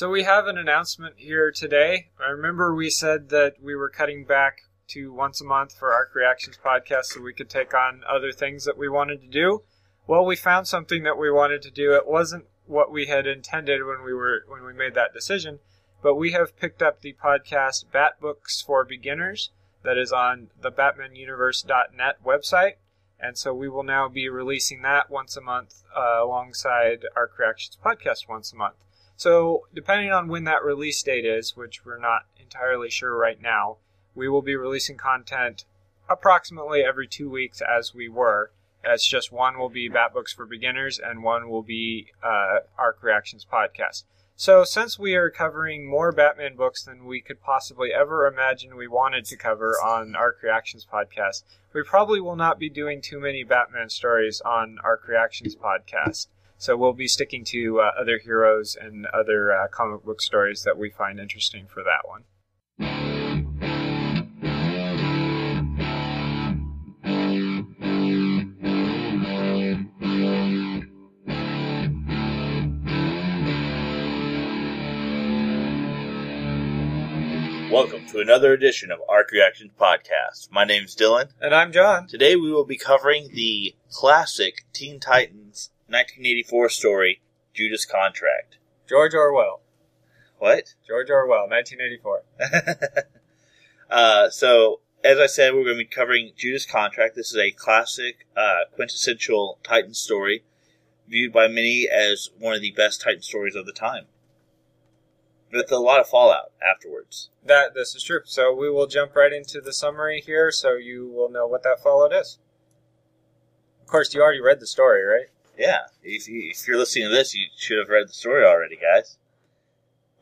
So we have an announcement here today. I remember we said that we were cutting back to once a month for Arc Reactions podcast so we could take on other things that we wanted to do. Well, we found something that we wanted to do. It wasn't what we had intended when we were when we made that decision, but we have picked up the podcast Bat Books for Beginners that is on the batmanuniverse.net website. And so we will now be releasing that once a month uh, alongside Arc Reactions podcast once a month. So, depending on when that release date is, which we're not entirely sure right now, we will be releasing content approximately every two weeks as we were. It's just one will be Bat Books for Beginners and one will be uh, Arc Reactions podcast. So, since we are covering more Batman books than we could possibly ever imagine we wanted to cover on Arc Reactions podcast, we probably will not be doing too many Batman stories on Arc Reactions podcast. So we'll be sticking to uh, other heroes and other uh, comic book stories that we find interesting for that one. Welcome to another edition of Arc Reactions Podcast. My name's Dylan. And I'm John. Today we will be covering the classic Teen Titans 1984 story, Judas Contract. George Orwell. What? George Orwell, 1984. uh, so, as I said, we're going to be covering Judas Contract. This is a classic, uh, quintessential Titan story, viewed by many as one of the best Titan stories of the time. With a lot of fallout afterwards. That this is true. So we will jump right into the summary here, so you will know what that fallout is. Of course, you already read the story, right? Yeah, if, if you're listening to this, you should have read the story already, guys.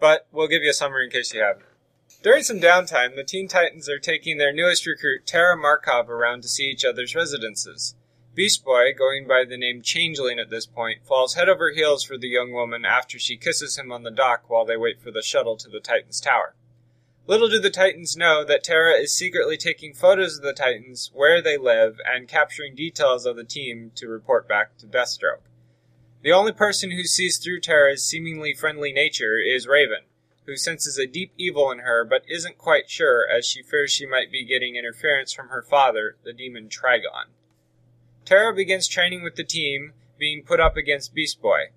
But we'll give you a summary in case you haven't. During some downtime, the Teen Titans are taking their newest recruit, Tara Markov, around to see each other's residences. Beast Boy, going by the name Changeling at this point, falls head over heels for the young woman after she kisses him on the dock while they wait for the shuttle to the Titans' tower. Little do the Titans know that Terra is secretly taking photos of the Titans, where they live, and capturing details of the team to report back to Deathstroke. The only person who sees through Terra's seemingly friendly nature is Raven, who senses a deep evil in her but isn't quite sure as she fears she might be getting interference from her father, the demon Trigon. Terra begins training with the team, being put up against Beast Boy.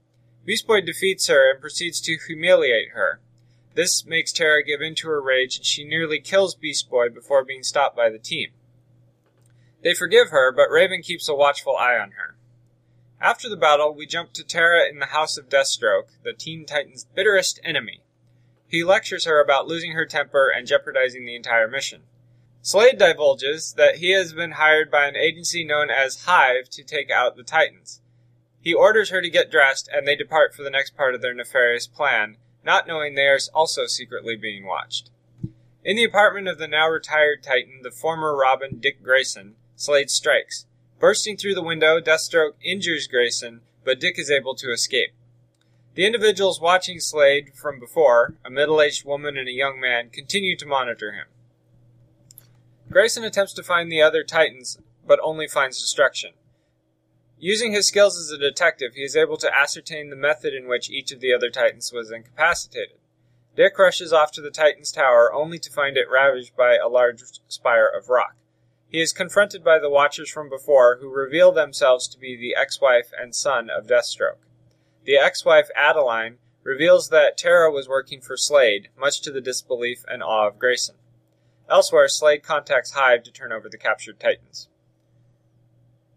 Beast Boy defeats her and proceeds to humiliate her. This makes Tara give in to her rage, and she nearly kills Beast Boy before being stopped by the team. They forgive her, but Raven keeps a watchful eye on her. After the battle, we jump to Tara in the House of Deathstroke, the Teen Titan's bitterest enemy. He lectures her about losing her temper and jeopardizing the entire mission. Slade divulges that he has been hired by an agency known as Hive to take out the Titans. He orders her to get dressed, and they depart for the next part of their nefarious plan, not knowing they are also secretly being watched. In the apartment of the now retired Titan, the former Robin Dick Grayson, Slade strikes. Bursting through the window, Deathstroke injures Grayson, but Dick is able to escape. The individuals watching Slade from before, a middle aged woman and a young man, continue to monitor him. Grayson attempts to find the other Titans, but only finds destruction. Using his skills as a detective, he is able to ascertain the method in which each of the other Titans was incapacitated. Dick rushes off to the Titan's tower only to find it ravaged by a large spire of rock. He is confronted by the Watchers from before, who reveal themselves to be the ex wife and son of Deathstroke. The ex wife, Adeline, reveals that Tara was working for Slade, much to the disbelief and awe of Grayson. Elsewhere, Slade contacts Hive to turn over the captured Titans.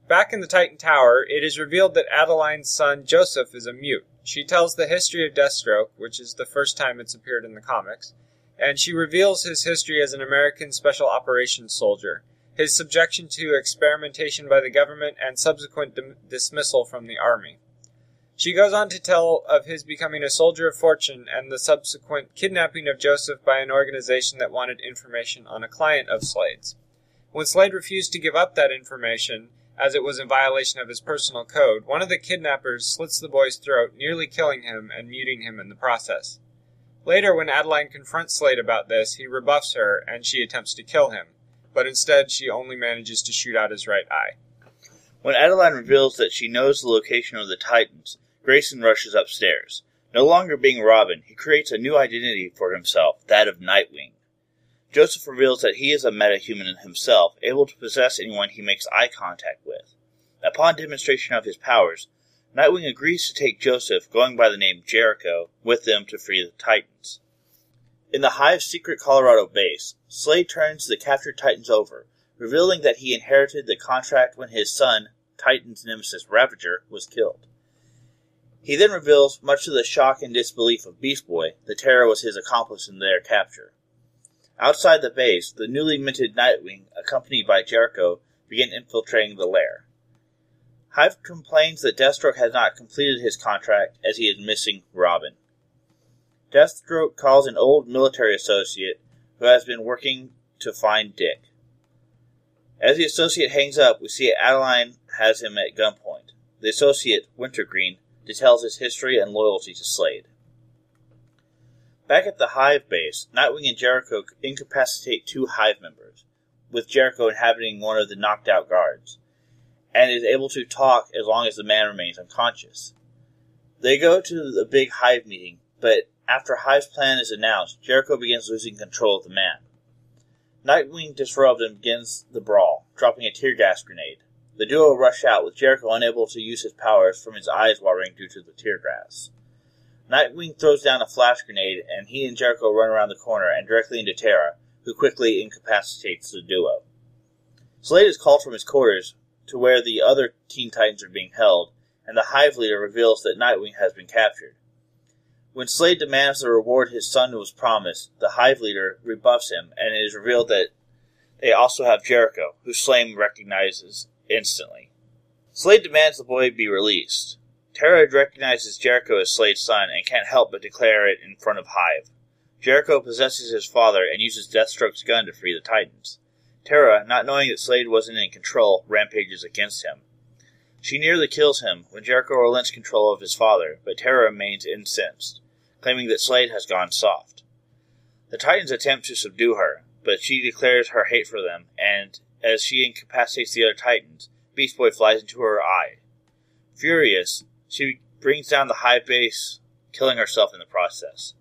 Back in the Titan Tower, it is revealed that Adeline's son Joseph is a mute. She tells the history of Deathstroke, which is the first time it's appeared in the comics, and she reveals his history as an American Special Operations soldier, his subjection to experimentation by the government, and subsequent dim- dismissal from the army. She goes on to tell of his becoming a soldier of fortune and the subsequent kidnapping of Joseph by an organization that wanted information on a client of Slade's. When Slade refused to give up that information, as it was in violation of his personal code, one of the kidnappers slits the boy's throat, nearly killing him and muting him in the process. Later, when Adeline confronts Slade about this, he rebuffs her and she attempts to kill him, but instead she only manages to shoot out his right eye. When Adeline reveals that she knows the location of the Titans, Grayson rushes upstairs. No longer being Robin, he creates a new identity for himself, that of Nightwing. Joseph reveals that he is a metahuman himself, able to possess anyone he makes eye contact with. Upon demonstration of his powers, Nightwing agrees to take Joseph, going by the name Jericho, with them to free the Titans. In the Hive's secret Colorado base, Slade turns the captured Titans over, revealing that he inherited the contract when his son, Titan's nemesis Ravager, was killed. He then reveals, much to the shock and disbelief of Beast Boy, that Terra was his accomplice in their capture. Outside the base, the newly minted Nightwing, accompanied by Jericho, begin infiltrating the lair. Hive complains that Deathstroke has not completed his contract as he is missing Robin. Deathstroke calls an old military associate who has been working to find Dick. As the associate hangs up, we see Adeline has him at gunpoint. The associate, Wintergreen, details his history and loyalty to Slade. Back at the Hive base, Nightwing and Jericho incapacitate two Hive members, with Jericho inhabiting one of the knocked out guards, and is able to talk as long as the man remains unconscious. They go to the big Hive meeting, but after Hive's plan is announced, Jericho begins losing control of the man. Nightwing disrupts and begins the brawl, dropping a tear gas grenade. The duo rush out, with Jericho unable to use his powers from his eyes watering due to the tear gas. Nightwing throws down a flash grenade, and he and Jericho run around the corner and directly into Terra, who quickly incapacitates the duo. Slade is called from his quarters to where the other Teen Titans are being held, and the Hive leader reveals that Nightwing has been captured. When Slade demands the reward his son was promised, the Hive leader rebuffs him, and it is revealed that they also have Jericho, who Slade recognizes instantly. Slade demands the boy be released. Terra recognizes Jericho as Slade's son and can't help but declare it in front of Hive. Jericho possesses his father and uses Deathstroke's gun to free the Titans. Terra, not knowing that Slade wasn't in control, rampages against him. She nearly kills him when Jericho relents control of his father, but Terra remains incensed, claiming that Slade has gone soft. The Titans attempt to subdue her, but she declares her hate for them, and as she incapacitates the other Titans, Beast Boy flies into her eye. Furious, she brings down the Hive base, killing herself in the process.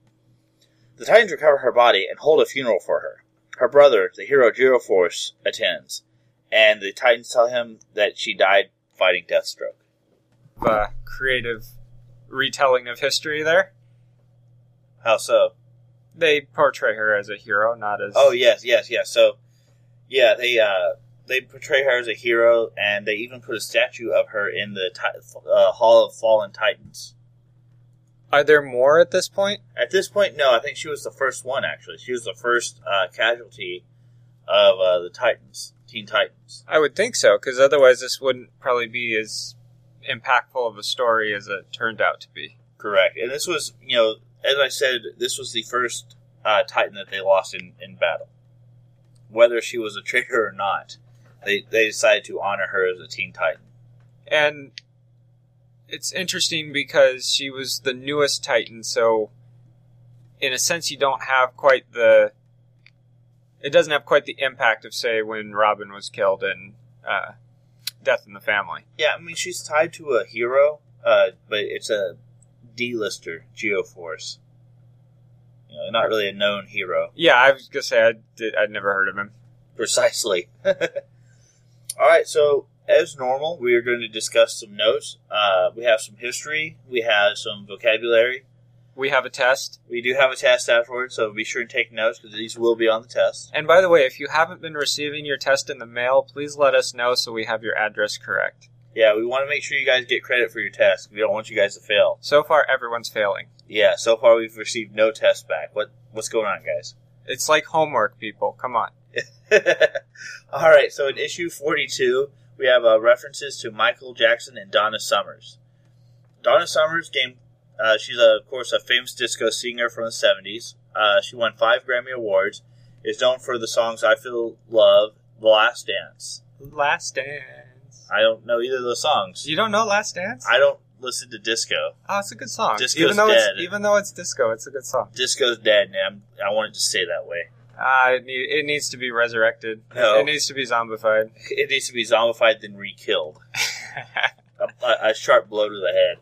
The Titans recover her body and hold a funeral for her. Her brother, the hero Geoforce, attends, and the Titans tell him that she died fighting Deathstroke. Uh, creative retelling of history there. How so? They portray her as a hero, not as. Oh yes, yes, yes. So, yeah, they uh, they portray her as a hero, and they even put a statue of her in the uh, Hall of Fallen Titans. Are there more at this point? At this point, no. I think she was the first one. Actually, she was the first uh, casualty of uh, the Titans, Teen Titans. I would think so, because otherwise this wouldn't probably be as impactful of a story as it turned out to be. Correct. And this was, you know, as I said, this was the first uh, Titan that they lost in, in battle. Whether she was a traitor or not, they they decided to honor her as a Teen Titan. And it's interesting because she was the newest Titan, so in a sense you don't have quite the it doesn't have quite the impact of say when Robin was killed in uh, Death in the Family. Yeah, I mean she's tied to a hero, uh, but it's a D-lister, Geoforce. You know, not really a known hero. Yeah, I was gonna say I did, I'd never heard of him. Precisely. All right, so as normal, we are going to discuss some notes. Uh, we have some history. We have some vocabulary. We have a test. We do have a test afterwards, so be sure and take notes because these will be on the test. And by the way, if you haven't been receiving your test in the mail, please let us know so we have your address correct. Yeah, we want to make sure you guys get credit for your test. We don't want you guys to fail. So far, everyone's failing. Yeah, so far we've received no test back. What what's going on, guys? It's like homework, people. Come on. All right, so in issue 42, we have uh, references to Michael Jackson and Donna Summers. Donna Summers game. Uh, she's a, of course a famous disco singer from the 70s. Uh, she won five Grammy awards. Is known for the songs "I Feel Love," "The Last Dance." Last Dance. I don't know either of those songs. You don't know Last Dance? I don't listen to disco. Oh, it's a good song. Disco's even though dead. it's even though it's disco, it's a good song. Disco's dead, and I'm, I want it to stay that way. Ah, it, need, it needs to be resurrected. No. It needs to be zombified. It needs to be zombified then re-killed. a, a, sharp blow to the head.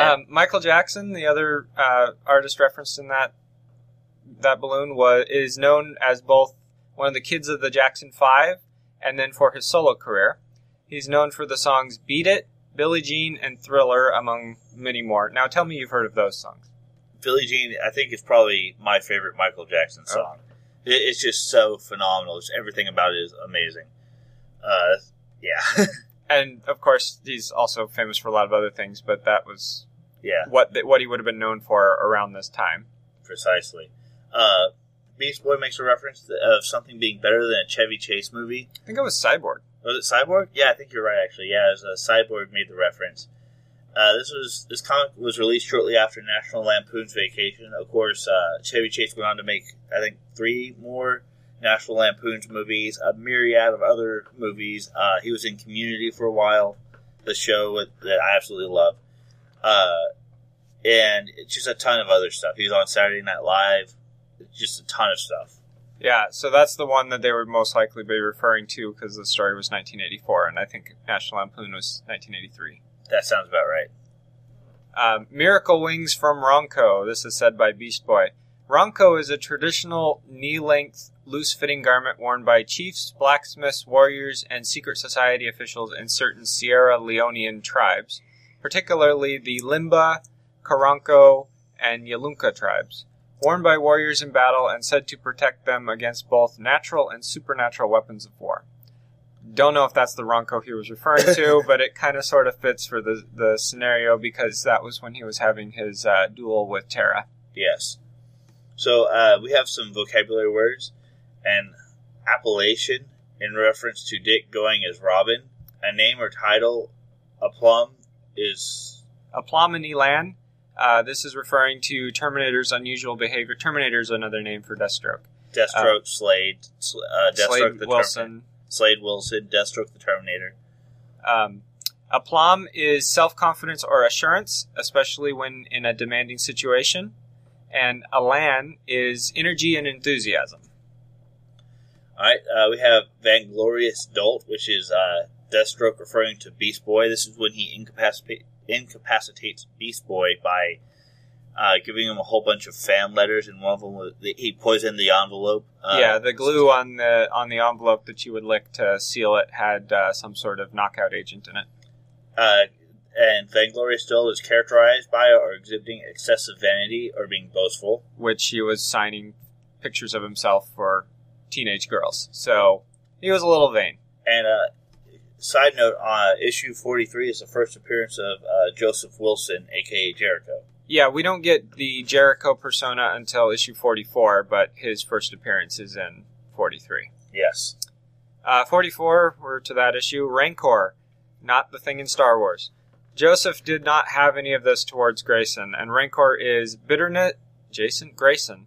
Um, Michael Jackson, the other uh, artist referenced in that that balloon, was is known as both one of the kids of the Jackson Five, and then for his solo career. He's known for the songs "Beat It," "Billie Jean," and "Thriller," among many more. Now, tell me you've heard of those songs. Billie Jean, I think, is probably my favorite Michael Jackson Oh. song. It, it's just so phenomenal. Just everything about it is amazing. Uh, yeah, And of course, he's also famous for a lot of other things, but that was yeah, what what he would have been known for around this time. precisely. Uh, Beast Boy makes a reference to, of something being better than a Chevy Chase movie. I think it was Cyborg. Was it Cyborg? Yeah, I think you're right. Actually, yeah, it was, uh, Cyborg made the reference. Uh, this was this comic was released shortly after National Lampoon's Vacation. Of course, uh, Chevy Chase went on to make I think three more National Lampoon's movies, a myriad of other movies. Uh, he was in Community for a while, the show with, that I absolutely love, uh, and it's just a ton of other stuff. He was on Saturday Night Live, just a ton of stuff. Yeah, so that's the one that they would most likely be referring to because the story was 1984, and I think National Lampoon was 1983. That sounds about right. Um, Miracle Wings from Ronco. This is said by Beast Boy. Ronco is a traditional knee-length, loose-fitting garment worn by chiefs, blacksmiths, warriors, and secret society officials in certain Sierra Leonean tribes, particularly the Limba, Koranko, and Yalunka tribes. Worn by warriors in battle and said to protect them against both natural and supernatural weapons of war. Don't know if that's the Ronco he was referring to, but it kind of sort of fits for the the scenario because that was when he was having his uh, duel with Terra. Yes. So uh, we have some vocabulary words. An appellation in reference to Dick going as Robin. A name or title. A plum is Aplomb and Elan. Uh, this is referring to Terminator's unusual behavior. Terminator is another name for Deathstroke. Deathstroke, Slade, uh, Deathstroke Slade. Wilson. Slade Wilson, Deathstroke the Terminator. Um, aplomb is self confidence or assurance, especially when in a demanding situation. And Elan is energy and enthusiasm. All right, uh, we have Vainglorious Dolt, which is uh, Deathstroke referring to Beast Boy. This is when he incapacita- incapacitates Beast Boy by uh, giving him a whole bunch of fan letters, and one of them was, he poisoned the envelope. Uh, yeah, the glue on the on the envelope that you would lick to seal it had uh, some sort of knockout agent in it. Uh, and Vainglorious still is characterized by or exhibiting excessive vanity or being boastful. which he was signing pictures of himself for teenage girls. So he was a little vain. And uh, side note, uh, issue 43 is the first appearance of uh, Joseph Wilson, aka Jericho. Yeah, we don't get the Jericho persona until issue 44, but his first appearance is in 43. Yes. Uh, 44, we're to that issue. Rancor, not the thing in Star Wars. Joseph did not have any of this towards Grayson, and Rancor is bitterness. Jason Grayson.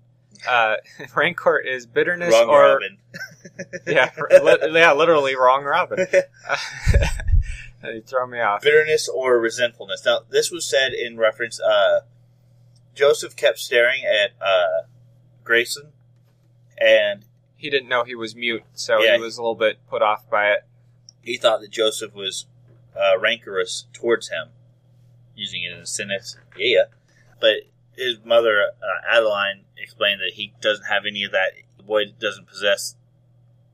Uh, Rancor is bitterness Wrong or Robin. yeah, li- yeah, literally wrong Robin. you throw me off. Bitterness or resentfulness. Now, this was said in reference. Uh, Joseph kept staring at uh, Grayson, and He didn't know he was mute, so Yeah. he was a little bit put off by it. he thought that Joseph was uh, rancorous towards him, using it in a sentence. Yeah, but his mother, uh, Adeline, explained that he doesn't have any of that. The boy doesn't possess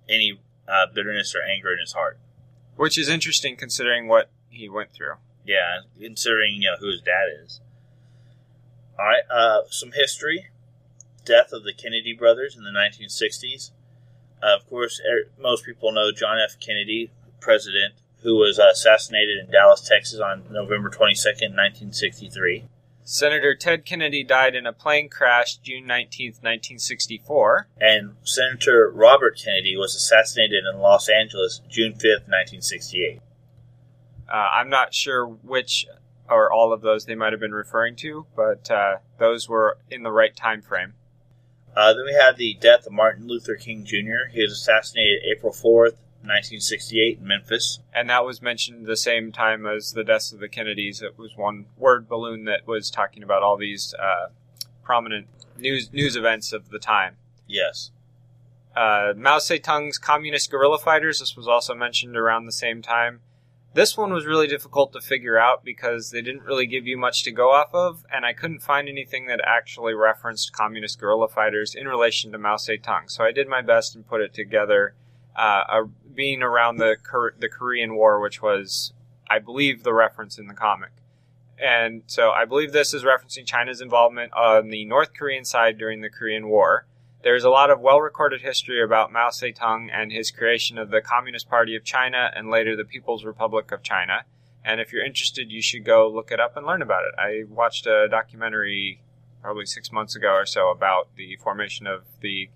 any uh, bitterness or anger in his heart. Which is interesting considering what he went through. Yeah, considering you know who his dad is. All right, uh, some history. Death of the Kennedy brothers in the 1960s. Uh, of course, er, most people know John F. Kennedy, president, who was uh, assassinated in Dallas, Texas on November 22nd, 1963. Senator Ted Kennedy died in a plane crash June 19th, 1964. And Senator Robert Kennedy was assassinated in Los Angeles June 5th, 1968. Uh, I'm not sure which or all of those they might have been referring to, but uh, those were in the right time frame. Uh, then we have the death of Martin Luther King Jr. He was assassinated April 4th, 1968 in Memphis. And that was mentioned the same time as the deaths of the Kennedys. It was one word balloon that was talking about all these uh, prominent news news events of the time. Yes. Uh, Mao Zedong's communist guerrilla fighters. This was also mentioned around the same time. This one was really difficult to figure out because they didn't really give you much to go off of, and I couldn't find anything that actually referenced communist guerrilla fighters in relation to Mao Zedong. So I did my best and put it together, uh, uh, being around the Kor- the Korean War, which was, I believe, the reference in the comic. And so I believe this is referencing China's involvement on the North Korean side during the Korean War. There's a lot of well recorded history about Mao Zedong and his creation of the Communist Party of China and later the People's Republic of China. And if you're interested, you should go look it up and learn about it. I watched a documentary probably six months ago or so about the formation of the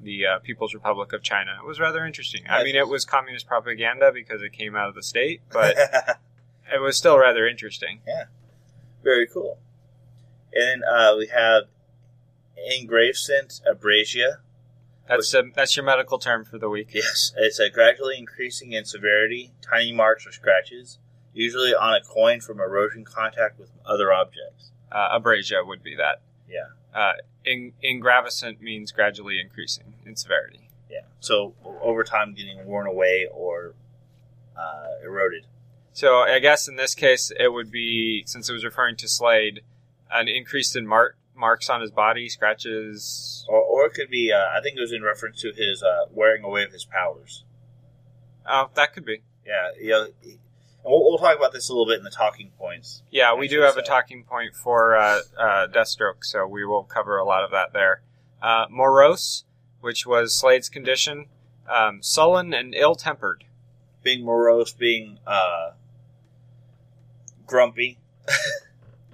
the uh, People's Republic of China. It was rather interesting. I mean, it was communist propaganda because it came out of the state, but it was still rather interesting. Yeah, very cool. And uh, we have ingravescent abrasia. That's a, that's your medical term for the week. Yes, it's a gradually increasing in severity, tiny marks or scratches, usually on a coin from erosion contact with other objects. Uh, abrasia would be that. Yeah. Uh, in, ingravescent means gradually increasing in severity. Yeah. So over time, getting worn away or uh, eroded. So I guess in this case, it would be since it was referring to Slade, an increase in mark, marks on his body, scratches. Or, or it could be, uh, I think it was in reference to his uh, wearing away of his powers. Oh, that could be. Yeah. You know, we'll, we'll talk about this a little bit in the talking points. Yeah, we do have a talking point for uh, uh, Deathstroke, so we will cover a lot of that there. Uh, morose, which was Slade's condition, um, sullen and ill-tempered. Being morose, being uh, grumpy.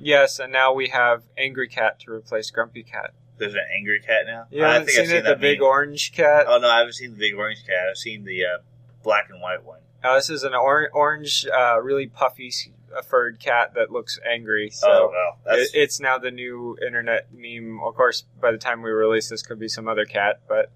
Yes, and now we have Angry Cat to replace Grumpy Cat. There's an angry cat now. You I haven't think seen I've seen it, the that big meme. orange cat? Oh no, I haven't seen the big orange cat. I've seen the uh, black and white one. Uh, this is an or- orange, uh, really puffy, s- uh, furred cat that looks angry. So oh well, that's it, it's now the new internet meme. Of course, by the time we release this, could be some other cat. But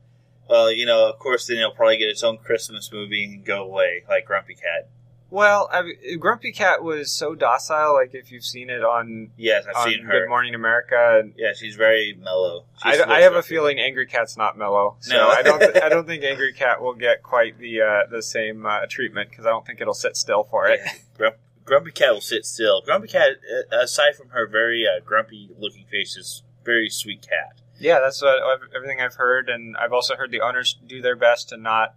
well, you know, of course, then it'll probably get its own Christmas movie and go away like Grumpy Cat. Well, I Grumpy Cat was so docile. Like if you've seen it on Yes, I've on seen her. Good Morning America, and Yeah, she's very mellow. I, She's I have a feeling Angry Cat's not mellow. So No. I don't. I don't think Angry Cat will get quite the uh, the same uh, treatment because I don't think it'll sit still for it. Yeah. Grump, grumpy Cat will sit still. Grumpy Cat, uh, aside from her very uh, grumpy looking face, is very sweet cat. Yeah, that's what, everything I've heard, and I've also heard the owners do their best to not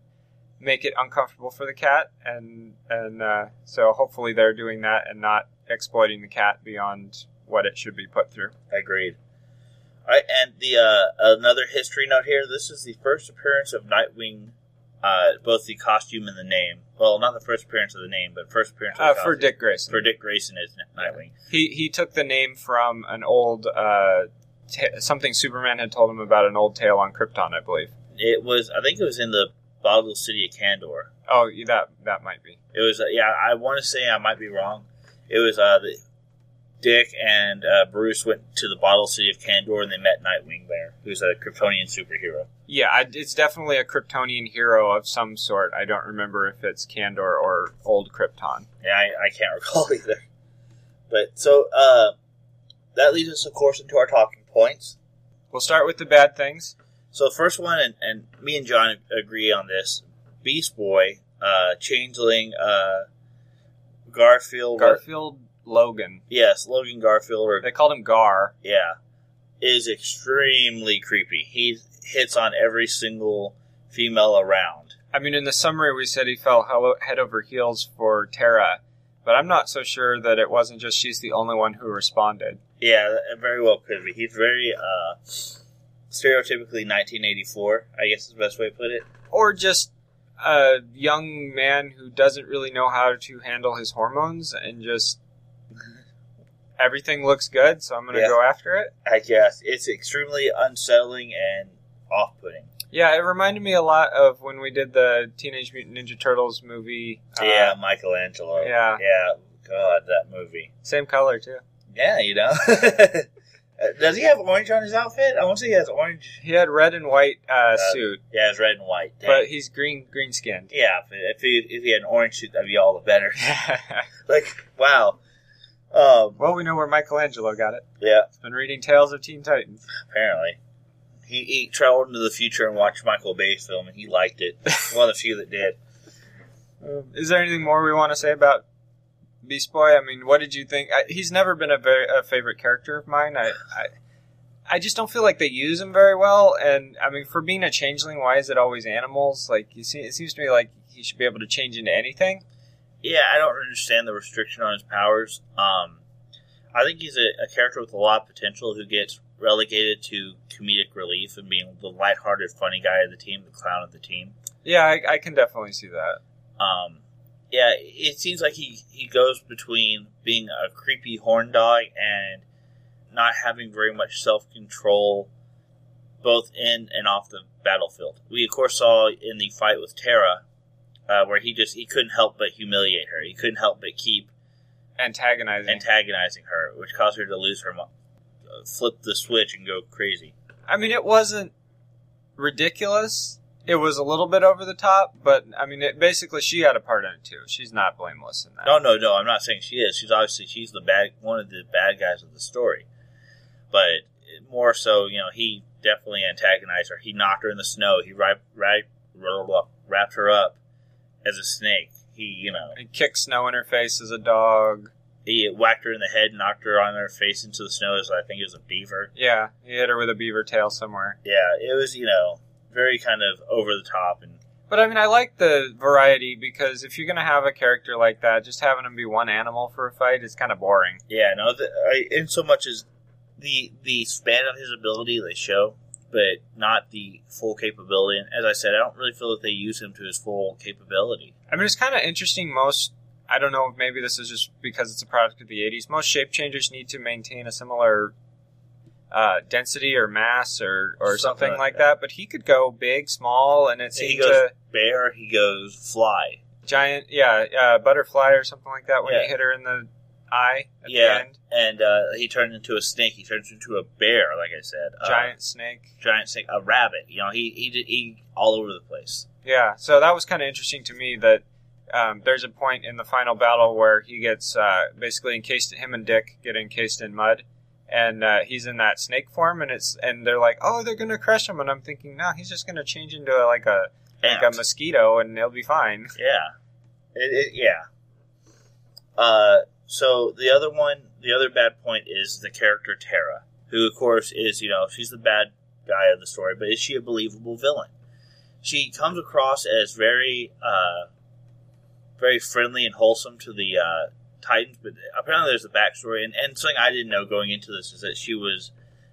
make it uncomfortable for the cat, and and uh, so hopefully they're doing that and not exploiting the cat beyond what it should be put through. Agreed. All right, and the uh, another history note here. This is the first appearance of Nightwing, uh, both the costume and the name. Well, not the first appearance of the name, but first appearance of Uh, for. Dick Grayson, for Dick Grayson as Nightwing. he he took the name from an old uh, ta- something Superman had told him about an old tale on Krypton, I believe. It was, I think, it was in the bottle city of Kandor. Oh, that that might be. It was, uh, yeah, I want to say I might be wrong. It was uh, the, Dick and uh, Bruce went to the bottle city of Kandor and they met Nightwing there, who's a Kryptonian superhero. Yeah, I, it's definitely a Kryptonian hero of some sort. I don't remember if it's Kandor or old Krypton. Yeah, I, I can't recall either. But so uh, that leads us, of course, into our talking points. We'll start with the bad things. So the first one, and, and me and John agree on this: Beast Boy, uh, Changeling, uh, Garfield, Garfield Logan. yes, Logan Garfield, or They called him Gar. yeah, is extremely creepy. He hits on every single female around. I mean, in the summary, we said he fell head over heels for Terra, but I'm not so sure that it wasn't just she's the only one who responded. Yeah, very well could be. He's very uh, stereotypically 1984. I guess is the best way to put it. Or just a young man who doesn't really know how to handle his hormones and just everything looks good, so I'm going to Yeah. go after it. I guess it's extremely unsettling and off-putting. Yeah, it reminded me a lot of when we did the Teenage Mutant Ninja Turtles movie. Uh, yeah, Michelangelo. yeah. yeah. God, that movie. Same color, too. Yeah, you know. Uh, Does he have orange on his outfit? I want to say he has orange. He had red and white uh, suit, Yeah, it's red and white. Dang. but he's green green skinned. yeah, if, if he if he had an orange suit, that'd be all the better. Like, wow. Um, well, we know where Michelangelo got it. yeah, He's been reading Tales of Teen Titans. apparently. He, he traveled into the future and watched Michael Bay's film, and he liked it. One of the few that did. Um, is there anything more we want to say about Beast Boy. I mean, what did you think? I, he's never been a very a favorite character of mine. I, I I just don't feel like they use him very well. And I mean, for being a changeling, why is it always animals? Like you see, it seems to me like he should be able to change into anything. Yeah, I don't understand the restriction on his powers. Um, I think he's a, a character with a lot of potential who gets relegated to comedic relief and being the lighthearted, funny guy of the team, the clown of the team. Yeah, I, I can definitely see that. Um, yeah, it seems like he, he goes between being a creepy horn dog and not having very much self control, both in and off the battlefield. We of course saw in the fight with Terra, uh, where he just he couldn't help but humiliate her. He couldn't help but keep Antagonizing. antagonizing her, which caused her to lose her, mo- uh, flip the switch and go crazy. I mean, it wasn't ridiculous. It was a little bit over the top, but I mean, it, basically, she had a part in it too. She's not blameless in that. No, no, no. I'm not saying she is. She's obviously she's the bad one of the bad guys of the story, but more so, you know, he definitely antagonized her. He knocked her in the snow. He wrapped wrapped, wrapped her up as a snake. He, you know, He kicked snow in her face as a dog. he whacked her in the head, knocked her on her face into the snow as I think it was a beaver. Yeah, he hit her with a beaver tail somewhere. Yeah, it was you know very kind of over the top and But I mean, I like the variety because if you're gonna have a character like that, just having him be one animal for a fight is kind of boring. Yeah, no, the, I, in so much as the the span of his ability they show, but not the full capability. And as I said, I don't really feel that they use him to his full capability. I mean, it's kind of interesting. Most, I don't know, maybe this is just because it's a product of the 80s. Most shape changers need to maintain a similar uh, density or mass or, or something, Something like like that. But he could go big, small, and it He seemed goes to bear, he goes fly. giant, yeah, uh, butterfly or something like that when Yeah. he hit her in the eye at Yeah. the end. And uh, he turns into a snake. He turns into a bear, like I said. Uh, Giant snake. giant snake, a rabbit. You know, he he did he all over the place. Yeah, so that was kind of interesting to me that um, there's a point in the final battle where he gets uh, basically encased. Him and Dick get encased in mud, and uh, he's in that snake form, and it's and they're like, oh, they're gonna crush him, and I'm thinking, no, he's just gonna change into like a like a mosquito, and he'll be fine. Yeah, it, it, yeah. Uh, so the other one, the other bad point is the character Tara, who of course is you know she's the bad guy of the story, but is she a believable villain? She comes across as very, uh, very friendly and wholesome to the uh, Titans, but apparently there's a backstory, and, and something I didn't know going into this is that she was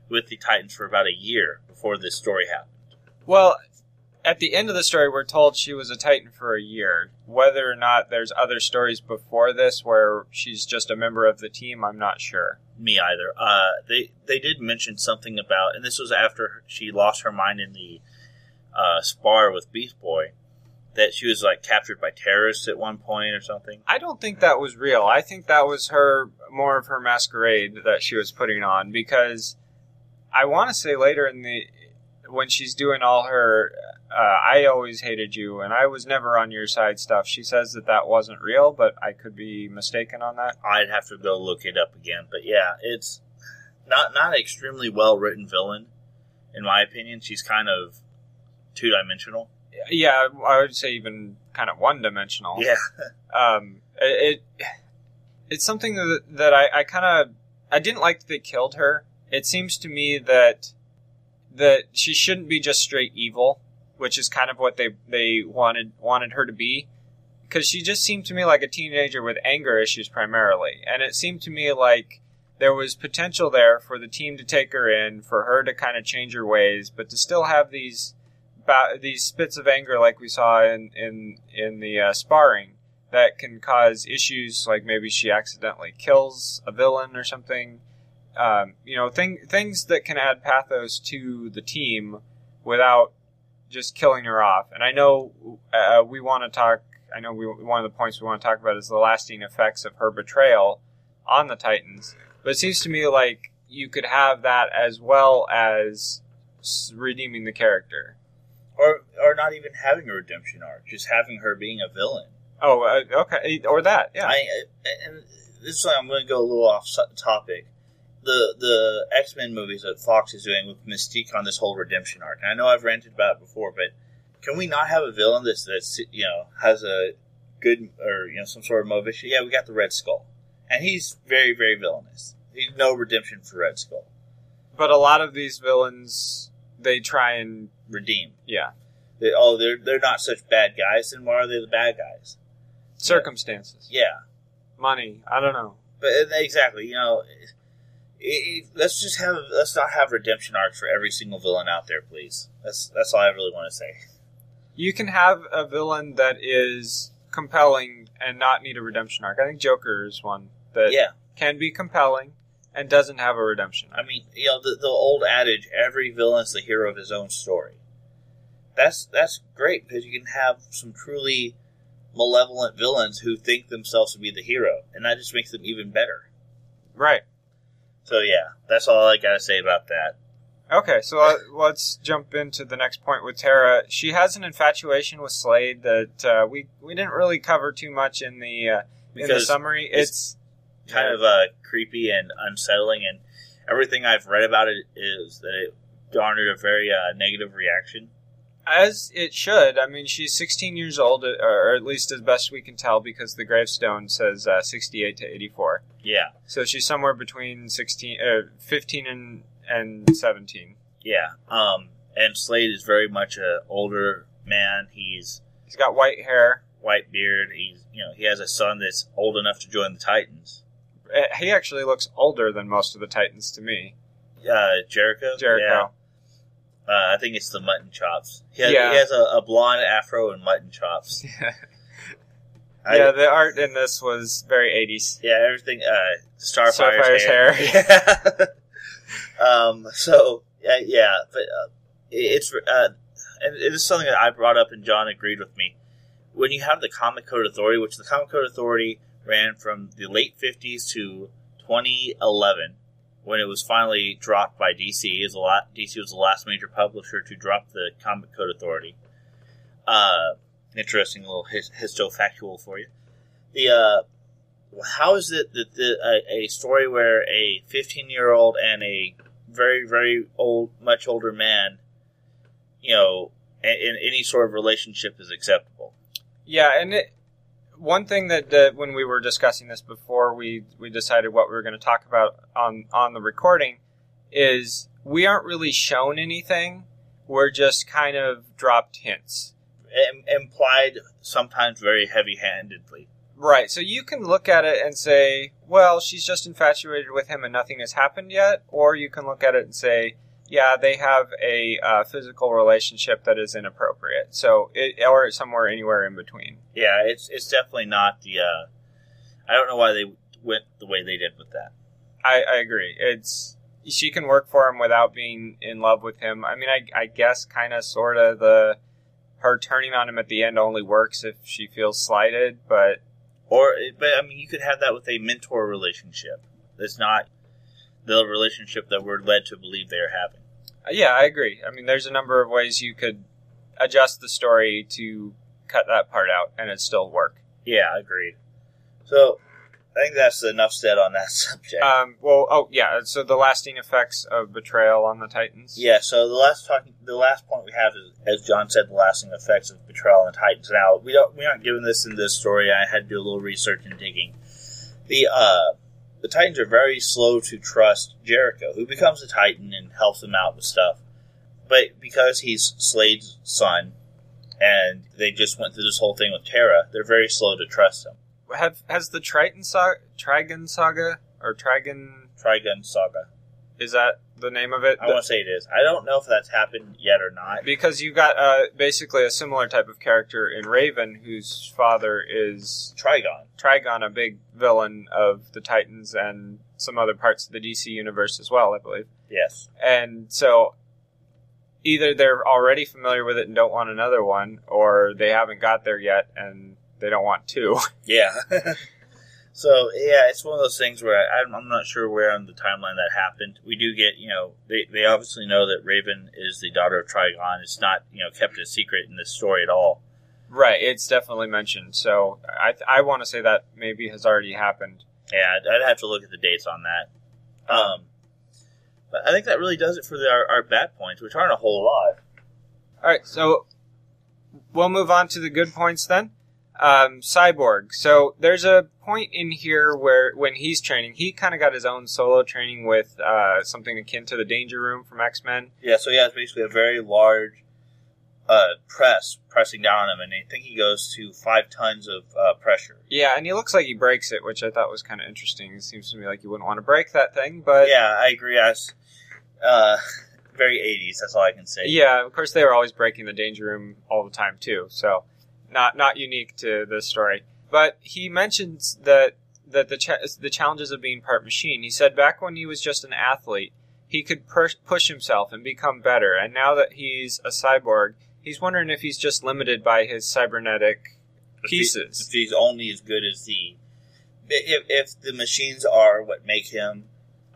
with the Titans for about a year before this story happened. Well, at the end of the story, we're told she was a Titan for a year. Whether or not there's other stories before this where she's just a member of the team, I'm not sure. me either. Uh, they they did mention something about, and this was after she lost her mind in the uh, spar with Beast Boy, that she was like captured by terrorists at one point or something. I don't think that was real. I think that was her more of her masquerade that she was putting on because I want to say later in the when she's doing all her uh, I always hated you and I was never on your side stuff. She says that that wasn't real, but I could be mistaken on that. I'd have to go look it up again, but yeah, it's not not an extremely well written villain, in my opinion. She's kind of two dimensional. Yeah, I would say even kind of one dimensional. Yeah, um, it, it it's something that, that I, I kind of I didn't like that they killed her. It seems to me that that she shouldn't be just straight evil, which is kind of what they they wanted wanted her to be, because she just seemed to me like a teenager with anger issues primarily, and it seemed to me like there was potential there for the team to take her in, for her to kind of change her ways, but to still have these these spits of anger like we saw in in in the uh, sparring that can cause issues like maybe she accidentally kills a villain or something. Um, you know, thing, things that can add pathos to the team without just killing her off. And I know uh, we want to talk. I know we, one of the points we want to talk about is the lasting effects of her betrayal on the Titans. But it seems to me like you could have that as well as redeeming the character. Or or not even having a redemption arc, just having her being a villain. Oh, uh, okay, or that, yeah. I and this is why I'm going to go a little off topic. The the X Men movies that Fox is doing with Mystique on this whole redemption arc. And I know I've ranted about it before, but can we not have a villain that's that's you know has a good or you know some sort of motivation. Yeah, we got the Red Skull, and he's very very villainous. He's no redemption for Red Skull. But a lot of these villains, they try and Redeem. yeah, They, oh, they're they're not such bad guys. Then why are they the bad guys? circumstances, Yeah, money. I don't know. but exactly. You know, it, it, let's just have let's not have redemption arcs for every single villain out there, please. That's that's all I really want to say. You can have a villain that is compelling and not need a redemption arc. I think Joker is one that Yeah, can be compelling and doesn't have a redemption. I mean, you know, the, the old adage, every villain's the hero of his own story. That's that's great because you can have some truly malevolent villains who think themselves to be the hero, and that just makes them even better. Right. So yeah, that's all I gotta say about that. Okay, so uh, let's jump into the next point with Tara. She has an infatuation with Slade that uh, we we didn't really cover too much in the uh, in the summary. it's It's, kind of uh, creepy and unsettling, and everything I've read about it is that it garnered a very uh, negative reaction. as it should. I mean, she's 16 years old, uh, or at least as best we can tell, because the gravestone says uh, 68 to 84. Yeah, So she's somewhere between 16, uh, 15 and and 17. yeah. Um, and Slade is very much a older man. He's He's got white hair. white beard. He's you know he has a son that's old enough to join the Titans. Uh, He actually looks older than most of the Titans to me. Uh, Jericho. Jericho. Yeah. Uh, I think it's the mutton chops. He has, Yeah. he has a, a blonde afro and mutton chops. Yeah. I- yeah, the art in this was very 80s. yeah, everything. Uh, Starfire's, Starfire's hair. Yeah. um. So yeah, yeah, but uh, it- it's uh, and it is something that I brought up, and John agreed with me. When you have the Comic Code Authority, which the Comic Code Authority ran from the late fifties to 2011, when it was finally dropped by DC, is a lot. DC was the last major publisher to drop the Comic Code Authority. Uh, interesting little his, histofactual for you. The uh, how is it that the, a, a story where a 15 year old and a very very old much older man you know in, in any sort of relationship is acceptable Yeah, and it, one thing that, that when we were discussing this before we we decided what we were going to talk about on on the recording is we aren't really shown anything. We're just kind of dropped hints. Im- implied sometimes very heavy handedly Right. So you can look at it and say, well, she's just infatuated with him and nothing has happened yet, or you can look at it and say, yeah, they have a uh, physical relationship that is inappropriate. So it or somewhere anywhere in between. yeah it's it's definitely not the uh i don't know why they went the way they did with that I, I agree. It's she can work for him without being in love with him. I mean, I, I guess kind of sort of the her turning on him at the end only works if she feels slighted. But or but i mean you could have that with a mentor relationship that's not the relationship that we're led to believe they're having uh, yeah, I agree. I mean, there's a number of ways you could adjust the story to cut that part out and it still work. yeah agreed so i think that's enough said on that subject Um, well, oh yeah. So the lasting effects of betrayal on the Titans. Yeah, so the last talking, the last point we have is, as John said, the lasting effects of betrayal and Titans. Now we don't, we aren't given this in this story. I had to do a little research and digging. The uh, the Titans are very slow to trust Jericho, who becomes a Titan and helps them out with stuff. But because he's Slade's son, and they just went through this whole thing with Terra, they're very slow to trust him. Have has the Triton saga, Trigon saga or Trigon? Trigun Saga. Is that the name of it? I want to say it is. I don't know if that's happened yet or not. because you've got uh, basically a similar type of character in Raven, whose father is Trigon. Trigon, a big villain of the Titans and some other parts of the DC universe as well, I believe. Yes. And so either they're already familiar with it and don't want another one, or they haven't got there yet and they don't want two. Yeah. so yeah, it's one of those things where I, I'm, I'm not sure where on the timeline that happened. We do get, you know, they, they obviously know that Raven is the daughter of Trigon. It's not, you know, kept a secret in this story at all. right, it's definitely mentioned. So I, I want to say that maybe has already happened. Yeah, I'd, I'd have to look at the dates on that. Um, but I think that really does it for the, our, our bad points, which aren't a whole lot. All right, so we'll move on to the good points then. um, Cyborg. So there's a point in here where when he's training, he kind of got his own solo training with uh, something akin to the Danger Room from X Men. Yeah, so he has basically a very large uh, press pressing down on him, and I think he goes to five tons of uh, pressure. Yeah, and he looks like he breaks it, which I thought was kind of interesting. It seems to me like you wouldn't want to break that thing, but yeah, I agree. As uh, very 80s, that's all I can say. yeah, of course they were always breaking the Danger Room all the time too. So not not unique to this story. But he mentions that that the cha- the challenges of being part machine. He said back when he was just an athlete, he could per- push himself and become better, and now that he's a cyborg, he's wondering if he's just limited by his cybernetic If he- pieces. if he's only as good as the. If, if the machines are what make him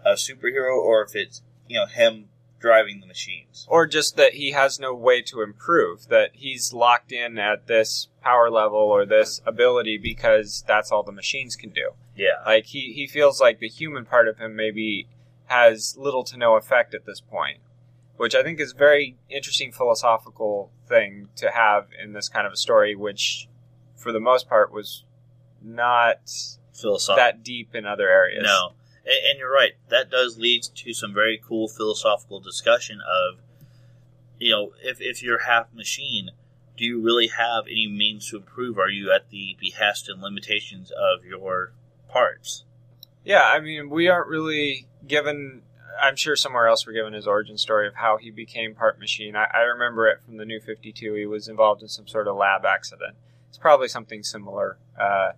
a superhero, or if it's, you know, him driving the machines. or just that he has no way to improve that he's locked in at this power level or this ability because that's all the machines can do Yeah. like he, he feels like the human part of him maybe has little to no effect at this point which i think is a very interesting philosophical thing to have in this kind of a story which for the most part was not Philosophical. that deep in other areas No, and, and you're right. That does lead to some very cool philosophical discussion of, you know, if if you're half machine, do you really have any means to improve? Are you at the behest and limitations of your parts? Yeah, I mean, we aren't really given. I'm sure somewhere else we're given his origin story of how he became part machine. I, I remember it from the New 52. He was involved in some sort of lab accident. It's probably something similar uh,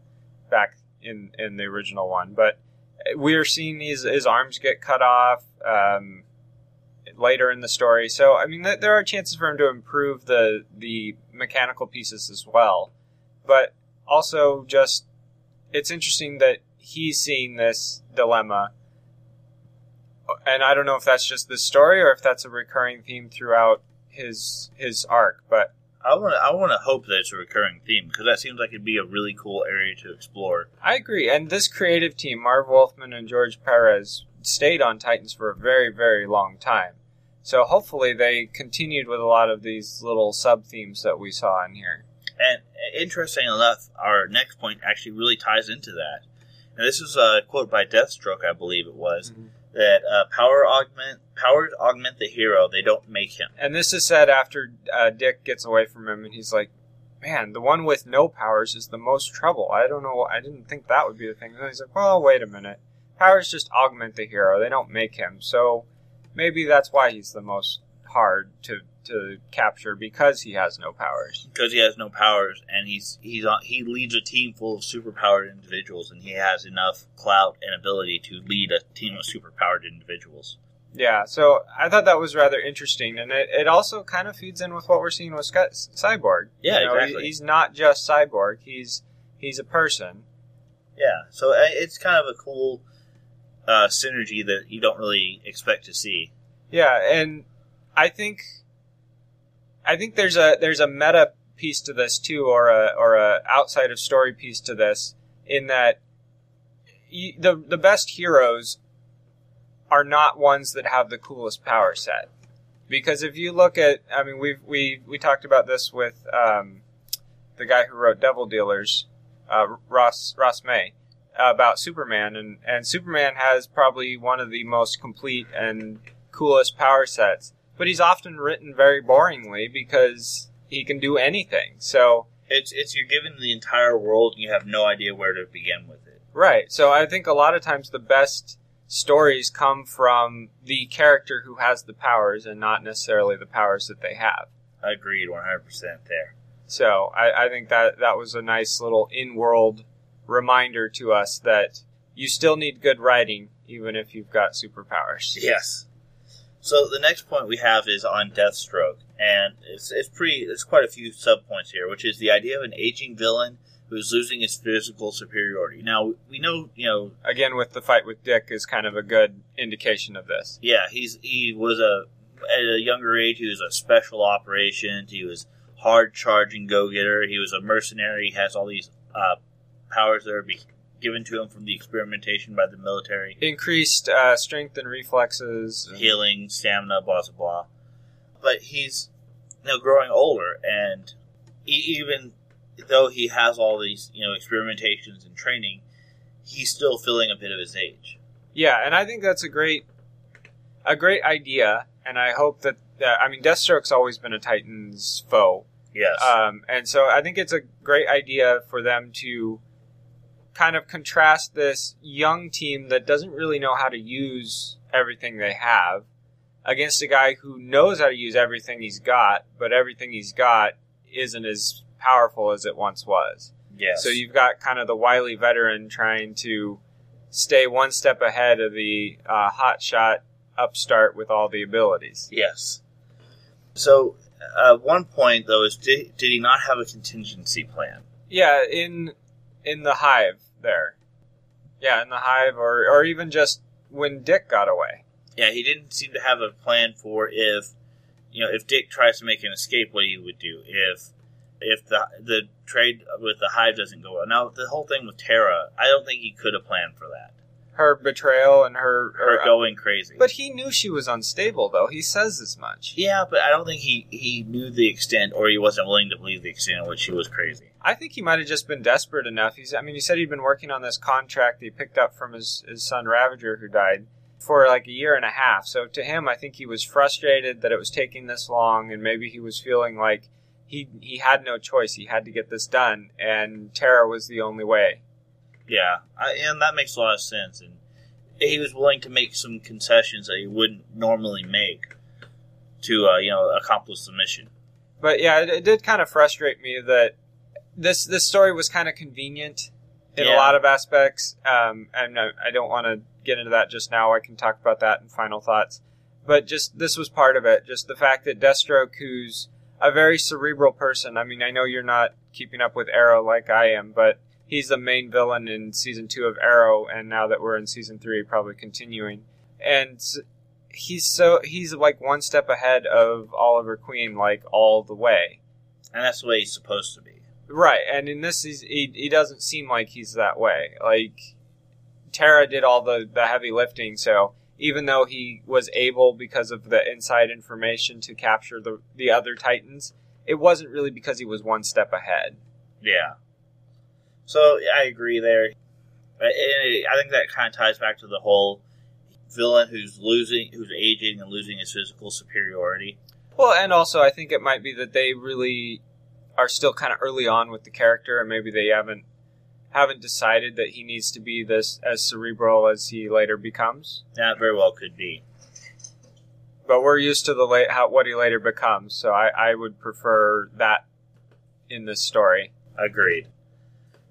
back in in the original one, but we're seeing his his arms get cut off um, later in the story. So I mean, th- there are chances for him to improve the the mechanical pieces as well, but also just it's interesting that he's seeing this dilemma. And I don't know if that's just the story or if that's a recurring theme throughout his his arc, but I want to I want to hope that it's a recurring theme because that seems like it'd be a really cool area to explore. I agree. And this creative team, Marv Wolfman and George Perez, stayed on Titans for a very, very long time. So hopefully they continued with a lot of these little sub themes that we saw in here. And interesting enough, our next point actually really ties into that. And this is a quote by Deathstroke, I believe it was, Mhm. that uh, power augment powers augment the hero; they don't make him. And this is said after uh, Dick gets away from him, and he's like, "Man, the one with no powers is the most trouble. I don't know. I didn't think that would be the thing." And he's like, "Well, wait a minute. Powers just augment the hero. They don't make him. So maybe that's why he's the most hard to to capture because he has no powers." because he has no powers and he's he's on, he leads a team full of superpowered individuals and he has enough clout and ability to lead a team of superpowered individuals. Yeah, so I thought that was rather interesting, and it, it also kind of feeds in with what we're seeing with Sky, Cyborg. Yeah, You know, exactly. he- he's not just Cyborg; he's he's a person. Yeah, so uh, it's kind of a cool uh, synergy that you don't really expect to see. Yeah, and I think I think there's a there's a meta piece to this too, or a or a outside of story piece to this, in that y- the the best heroes are not ones that have the coolest power set. Because if you look at, I mean, we've we we talked about this with um, the guy who wrote Devil Dealers, uh, Ross Ross May, about Superman, and and Superman has probably one of the most complete and coolest power sets, but he's often written very boringly because he can do anything. So It's it's you're given the entire world and you have no idea where to begin with it. right. So I think a lot of times the best stories come from the character who has the powers and not necessarily the powers that they have. Agreed, one hundred percent there. So I, I think that that was a nice little in-world reminder to us that you still need good writing even if you've got superpowers. Yes. So the next point we have is on Deathstroke, and it's it's pretty. There's quite a few sub points here, which is the idea of an aging villain who's losing his physical superiority. Now we know, you know, Again, with the fight with Dick is kind of a good indication of this. yeah, he's he was a at a younger age. He was a special operations. He was hard charging go getter. He was a mercenary. He has all these uh, powers that are be given to him from the experimentation by the military. Increased uh, strength and reflexes. and- healing, stamina, blah blah blah. But he's you know growing older, and e- even though he has all these you know experimentations and training, he's still feeling a bit of his age. Yeah, and I think that's a great a great idea, and I hope that uh, I mean Deathstroke's always been a Titan's foe, Yes. um, and so I think it's a great idea for them to kind of contrast this young team that doesn't really know how to use everything they have against a guy who knows how to use everything he's got, but everything he's got isn't as powerful as it once was. yes. So you've got kind of the wily veteran trying to stay one step ahead of the uh, hotshot upstart with all the abilities. Yes. So, uh, one point though is did, did he not have a contingency plan? Yeah, in in the hive there. Yeah, in the hive, or or even just when Dick got away. Yeah, he didn't seem to have a plan for if you know if Dick tries to make an escape, what he would do if if the the trade with the hive doesn't go well. Now the whole thing with Terra, I don't think he could have planned for that. Her betrayal and her, Her her going crazy. But he knew she was unstable, though. He says as much. yeah, but I don't think he he knew the extent, or he wasn't willing to believe the extent in which she was crazy. I think he might have just been desperate enough. He's, I mean, he said he'd been working on this contract that he picked up from his, his son Ravager, who died, for like a year and a half. So to him, I think he was frustrated that it was taking this long, and maybe he was feeling like he he had no choice. He had to get this done, and Terra was the only way. Yeah, I, and that makes a lot of sense. And he was willing to make some concessions that he wouldn't normally make to, uh, you know, accomplish the mission. But yeah, it, it did kind of frustrate me that this this story was kind of convenient in a lot of aspects. Um, and I, I don't want to get into that just now. I can talk about that in final thoughts. But just this was part of it. Just the fact that Deathstroke, who's a very cerebral person. I mean, I know you're not keeping up with Arrow like I am, but he's the main villain in season two of Arrow, and now that we're in season three, probably continuing. And he's so he's like one step ahead of Oliver Queen, like all the way. And that's the way he's supposed to be. Right, and in this, he he doesn't seem like he's that way. Like Terra did all the the heavy lifting, so even though he was able because of the inside information to capture the the other Titans, it wasn't really because he was one step ahead. Yeah. So yeah, I agree there. I, I think that kind of ties back to the whole villain who's losing, who's aging and losing his physical superiority. Well, and also I think it might be that they really are still kind of early on with the character, and maybe they haven't haven't decided that he needs to be this as cerebral as he later becomes. That very well could be. but we're used to the late how what he later becomes. So I, I would prefer that in this story. Agreed.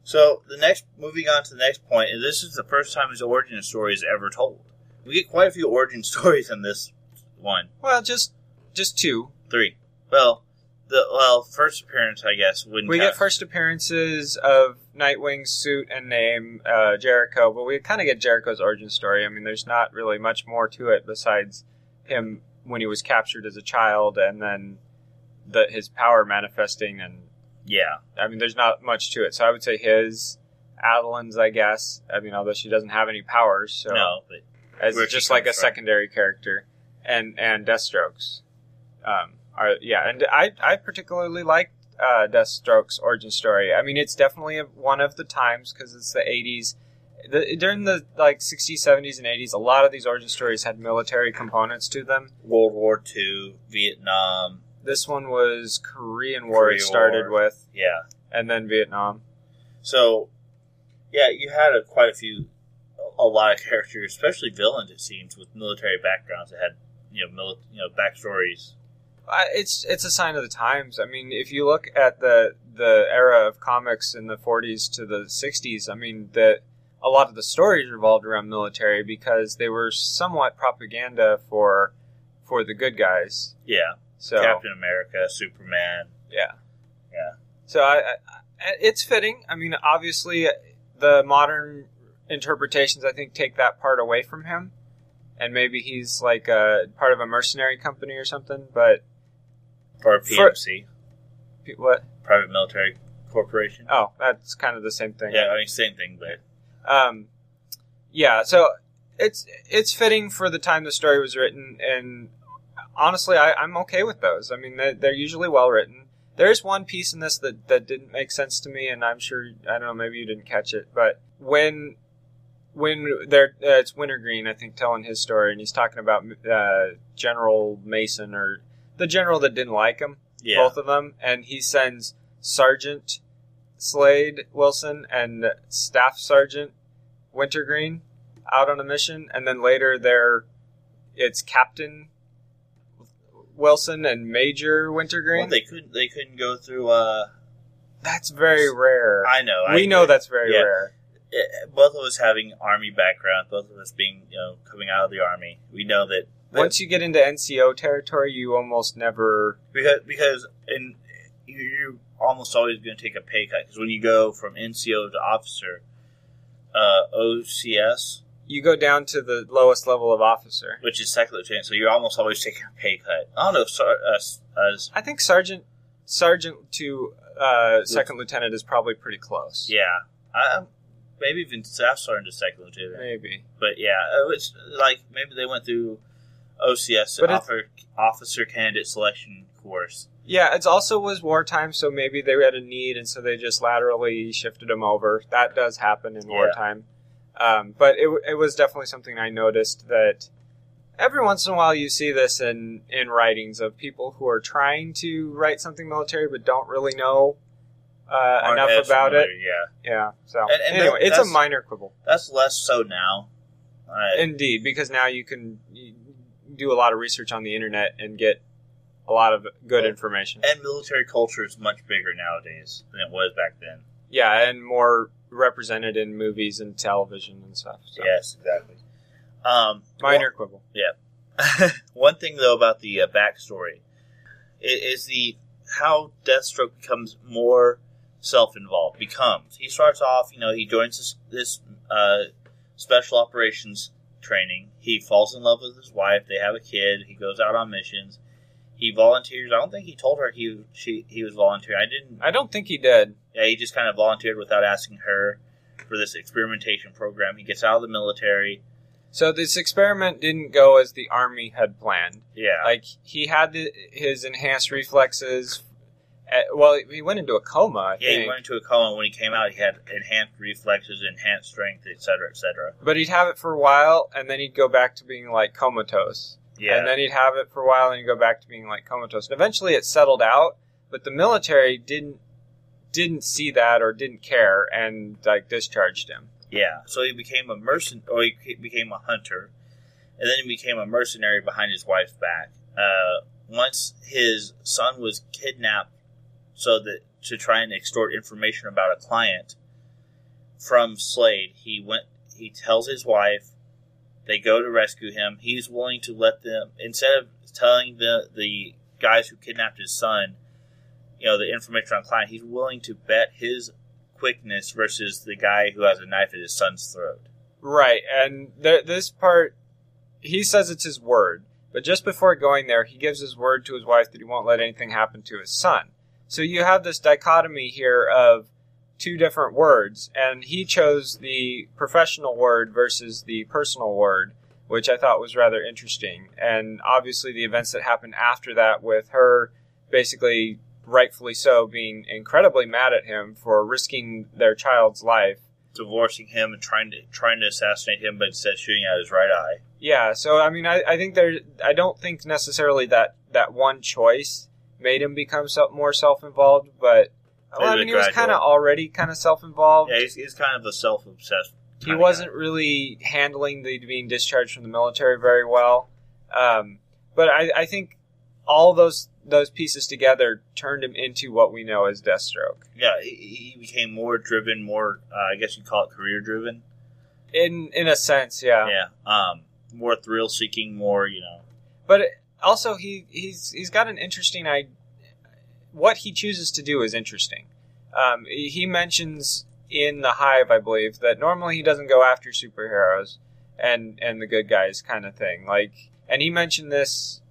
So the next, moving on to the next point, and this is the first time his origin story is ever told. We get quite a few origin stories in this one. Well, just just two. Three. Well, the well first appearance, I guess, wouldn't. We count. get first appearances of Nightwing's suit and name, uh, Jericho, but we kind of get Jericho's origin story. I mean, there's not really much more to it besides him when he was captured as a child, and then the his power manifesting, and Yeah. I mean, there's not much to it. So I would say his, Adeline's, I guess. I mean, although she doesn't have any powers, so No, but as just like a from. secondary character, and and Deathstrokes, um, are yeah, and I I particularly like uh, Deathstroke's origin story. I mean, it's definitely a, one of the times because it's the '80s. The, during the like '60s, '70s, and '80s, a lot of these origin stories had military components to them. World War II, Vietnam. This one was Korean War. it started War. with, Yeah. and then Vietnam. So, yeah, you had a, quite a few, a lot of characters, especially villains. It seems with military backgrounds that had you know mili- you know backstories. I- it's it's a sign of the times. I mean, if you look at the the era of comics in the 40s to the 60s, I mean that a lot of the stories revolved around military because they were somewhat propaganda for for the good guys. Yeah, So Captain America, Superman. yeah, Yeah. So I, I, it's fitting. I mean, obviously, the modern interpretations I think take that part away from him, and maybe he's like a part of a mercenary company or something. But Or For- PMC, pe- what? Private Military Corporation. Oh, that's kind of the same thing. Yeah, I mean same thing, but Um, yeah. So it's it's fitting for the time the story was written, and honestly, I, I'm okay with those. I mean, they're, they're usually well written. There's one piece in this that, that didn't make sense to me, and I'm sure I don't know. Maybe you didn't catch it, but when when they're uh, it's Wintergreen, I think, telling his story, and he's talking about uh, General Mason or the general that didn't like him, Yeah. both of them, and he sends Sergeant Slade Wilson and Staff Sergeant Wintergreen out on a mission, and then later they're it's Captain Wilson and Major Wintergreen. Well, they couldn't. They couldn't go through. Uh, that's very rare. I know. I we know that's very Yeah. rare. Eh, Both of us having army background, both of us being you know coming out of the army, we know that Once you get into NCO territory, you almost never. because because in you- you're almost always going to take a pay cut because when you go from NCO to officer, uh, OCS, You go down to the lowest level of officer. which is second lieutenant, so you're almost always taking a pay cut. I don't know, so, uh, uh, I think sergeant sergeant to uh, second lieutenant is probably pretty close. yeah, I, maybe even staff sergeant to second lieutenant. maybe. But yeah, it was like maybe they went through OCS, But offer, officer candidate selection course. Yeah, it also was wartime, so maybe they had a need, and so they just laterally shifted them over. That does happen in Yeah. wartime. Um, but it, it was definitely something I noticed that every once in a while you see this in, in writings of people who are trying to write something military but don't really know uh, enough about it. Yeah, Yeah, so And- and anyway, it's a minor quibble. that's less so now. Uh, Indeed, because now you can do a lot of research on the internet and get a lot of good Well, information. and military culture is much bigger nowadays than it was back then. Yeah, and more represented in movies and television and stuff. So. Yes, exactly. Um, Minor quibble. Yeah. One thing though about the uh, backstory is the how Deathstroke becomes more self-involved. Becomes he starts off, you know, he joins this, this uh, special operations training. He falls in love with his wife. They have a kid. He goes out on missions. He volunteers. I don't think he told her he she he was volunteering. I didn't. I don't think he did. Yeah, he just kind of volunteered without asking her for this experimentation program. He gets out of the military. So this experiment didn't go as the army had planned. Yeah, Like he had the, his enhanced reflexes. At, well, he went into a coma. I Yeah, he went into a coma. When he came out, he had enhanced reflexes, enhanced strength, etc., etc. but he'd have it for a while, and then he'd go back to being like comatose. Yeah, And then he'd have it for a while, and he'd go back to being like comatose. And eventually, it settled out. But the military didn't didn't see that or didn't care, and like discharged him. yeah. So he became a mercen, or he became a hunter, and then he became a mercenary behind his wife's back. Uh, once his son was kidnapped, so that to try and extort information about a client from Slade, he went. He tells his wife. They go to rescue him. He's willing to let them instead of telling the the guys who kidnapped his son, you know, the information on client. He's willing to bet his quickness versus the guy who has a knife at his son's throat. Right, and th- this part, he says it's his word, but just before going there, he gives his word to his wife that he won't let anything happen to his son. So you have this dichotomy here of two different words, and he chose the professional word versus the personal word, which I thought was rather interesting. And obviously, the events that happened after that, with her basically, rightfully so, being incredibly mad at him for risking their child's life. Divorcing him and trying to trying to assassinate him, but instead shooting out his right eye. Yeah, so I mean, I, I think there. I don't think necessarily that that one choice made him become self, more self-involved, but well, I mean, he was kind of already kind of self-involved. Yeah, he's, he's kind of a self-obsessed. he wasn't guy. really handling the being discharged from the military very well. Um, but I, I think all those those pieces together turned him into what we know as Deathstroke. Yeah, he, became more driven, more uh, I guess you'd call it career-driven. In in a sense, yeah. Yeah, um, more thrill-seeking, more you know. But also, he he's he's got an interesting I. What he chooses to do is interesting. Um, he he mentions in the Hive, I believe, that normally he doesn't go after superheroes and and the good guys kind of thing. Like, and he mentioned this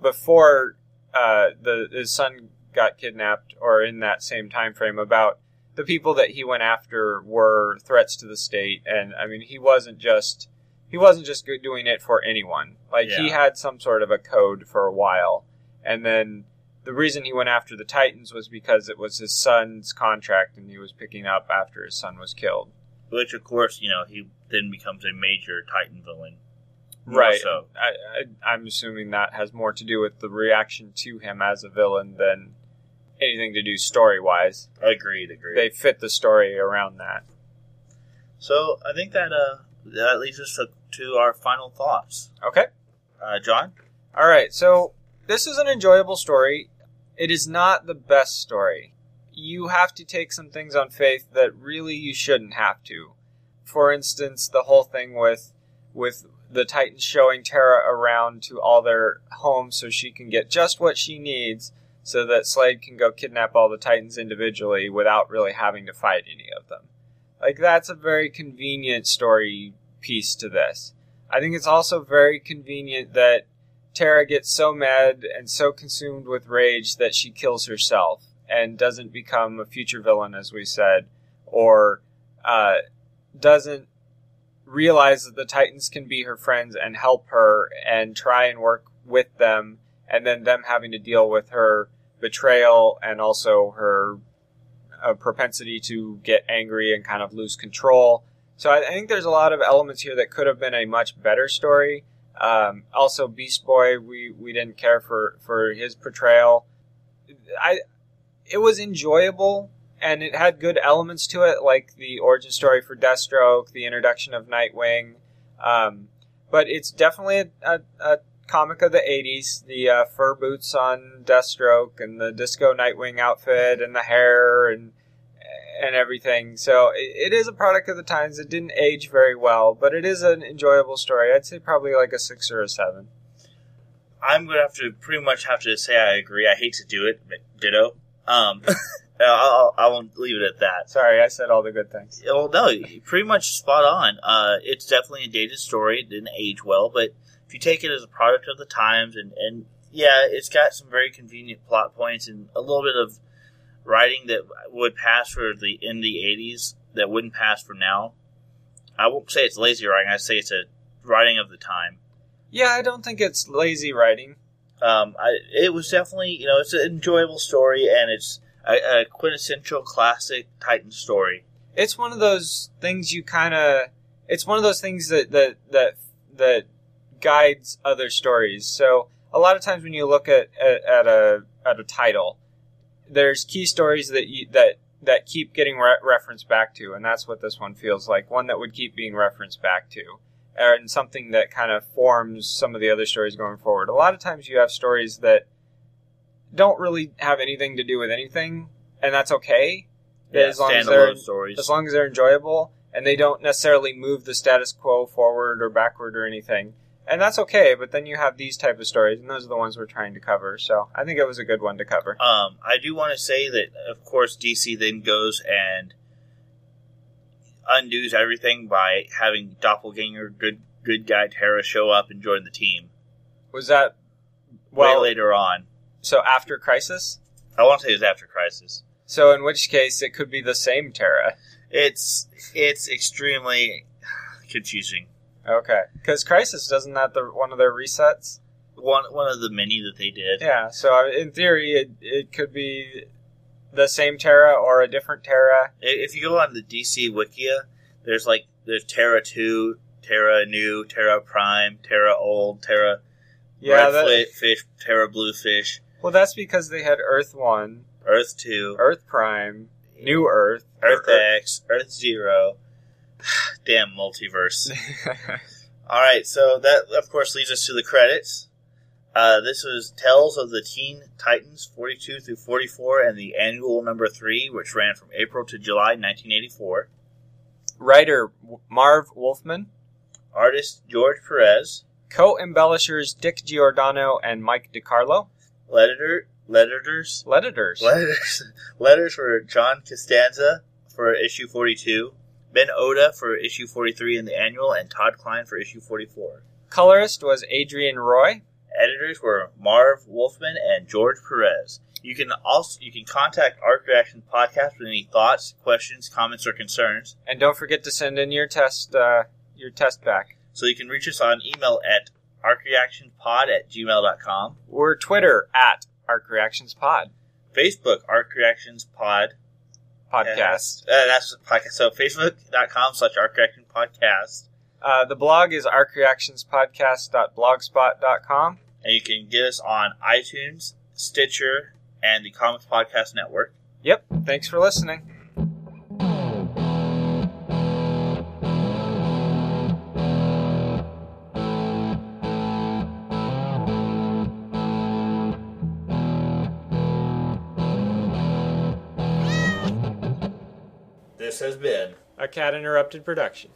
before uh, the his son got kidnapped, or in that same time frame about the people that he went after were threats to the state, and I mean he wasn't just he wasn't just doing it for anyone. Like he had some sort of a code for a while, and then the reason he went after the Titans was because it was his son's contract and he was picking up after his son was killed. Which, of course, you know, he then becomes a major Titan villain. Right. So, I, I, I'm assuming that has more to do with the reaction to him as a villain than anything to do story wise. agreed, agreed. They fit the story around that. so, I think that uh, that leads us to, to our final thoughts. Okay. Uh, John? All right. So this is an enjoyable story. It is not the best story. You have to take some things on faith that really you shouldn't have to. For instance, the whole thing with with the Titans showing Terra around to all their homes so she can get just what she needs so that Slade can go kidnap all the Titans individually without really having to fight any of them. Like that's a very convenient story piece to this. I think it's also very convenient that Terra gets so mad and so consumed with rage that she kills herself and doesn't become a future villain, as we said, or uh, doesn't realize that the Titans can be her friends and help her and try and work with them, and then them having to deal with her betrayal and also her uh, propensity to get angry and kind of lose control. So I, I think there's a lot of elements here that could have been a much better story. Um, also, Beast Boy, we, we didn't care for, for his portrayal. I it was enjoyable and it had good elements to it, like the origin story for Deathstroke, the introduction of Nightwing. Um, but it's definitely a, a, a comic of the '80s. The uh, fur boots on Deathstroke and the disco Nightwing outfit and the hair and and everything. So it, it is a product of the times. It didn't age very well, but it is an enjoyable story. I'd say probably like a six or a seven. I'm going to have to pretty much have to say I agree. I hate to do it, but ditto. Um, I'll, I won't leave it at that. Sorry, I said all the good things. Well, no, pretty much spot on. Uh, it's definitely a dated story. It didn't age well, but if you take it as a product of the times, and, and yeah, it's got some very convenient plot points and a little bit of writing that would pass for the in the '80s that wouldn't pass for now. I won't say it's lazy writing. I say it's a writing of the time. Yeah, I don't think it's lazy writing. Um, I, it was definitely you know it's an enjoyable story and it's a, a quintessential classic Titan story. It's one of those things you kind of. It's one of those things that that that that guides other stories. So a lot of times when you look at at, at a at a title, there's key stories that you, that that keep getting re- referenced back to, and that's what this one feels like. One that would keep being referenced back to, and something that kind of forms some of the other stories going forward. A lot of times you have stories that don't really have anything to do with anything, and that's okay. Yeah, as long as they're stories. as long as they're enjoyable and they don't necessarily move the status quo forward or backward or anything. And that's okay, but then you have these type of stories, and those are the ones we're trying to cover. So I think it was a good one to cover. Um, I do want to say that, of course, DC then goes and undoes everything by having doppelganger good good guy Terra show up and join the team. Was that Well, well? later on, So after Crisis. I want to say it was after Crisis. So in which case it could be the same Terra. It's it's extremely confusing. Okay, because Crisis doesn't that the one of their resets? One one of the many that they did. Yeah. So in theory, it it could be the same Terra or a different Terra. If you go on the DC Wikia, there's like there's Terra two, Terra new, Terra prime, Terra old, Terra Yeah. red That, fish, Terra blue fish, well, that's because they had Earth One, Earth two, Earth Prime, New Earth, Earth or- X, Earth Zero. Damn multiverse. All right, so that of course leads us to the credits. Uh, this was Tales of the Teen Titans 42 through 44 and the annual number 3, which ran from April to July 1984. Writer Marv Wolfman, Artist George Perez. co-embellishers Dick Giordano and Mike DeCarlo, Letterer, letters, editors. letters, letters for John Costanza for issue 42, Ben Oda for issue 43 in the annual, and Todd Klein for issue 44. Colorist was Adrienne Roy. Editors were Marv Wolfman and George Perez. You can also you can contact Arc Reaction Podcast with any thoughts, questions, comments, or concerns. And don't forget to send in your test, uh, your test back. So you can reach us on email at arcreactionpod at gmail.com. We're Twitter at Arc Reactions Pod Facebook, Arc Reactions Pod. podcast. Uh, that's podcast. So facebook.com slash Arc Reaction Podcast. Uh, the blog is arcreactionspodcast.blogspot.com. And you can get us on iTunes, Stitcher, and the Comics Podcast Network. Yep. Thanks for listening. A Cat Interrupted production.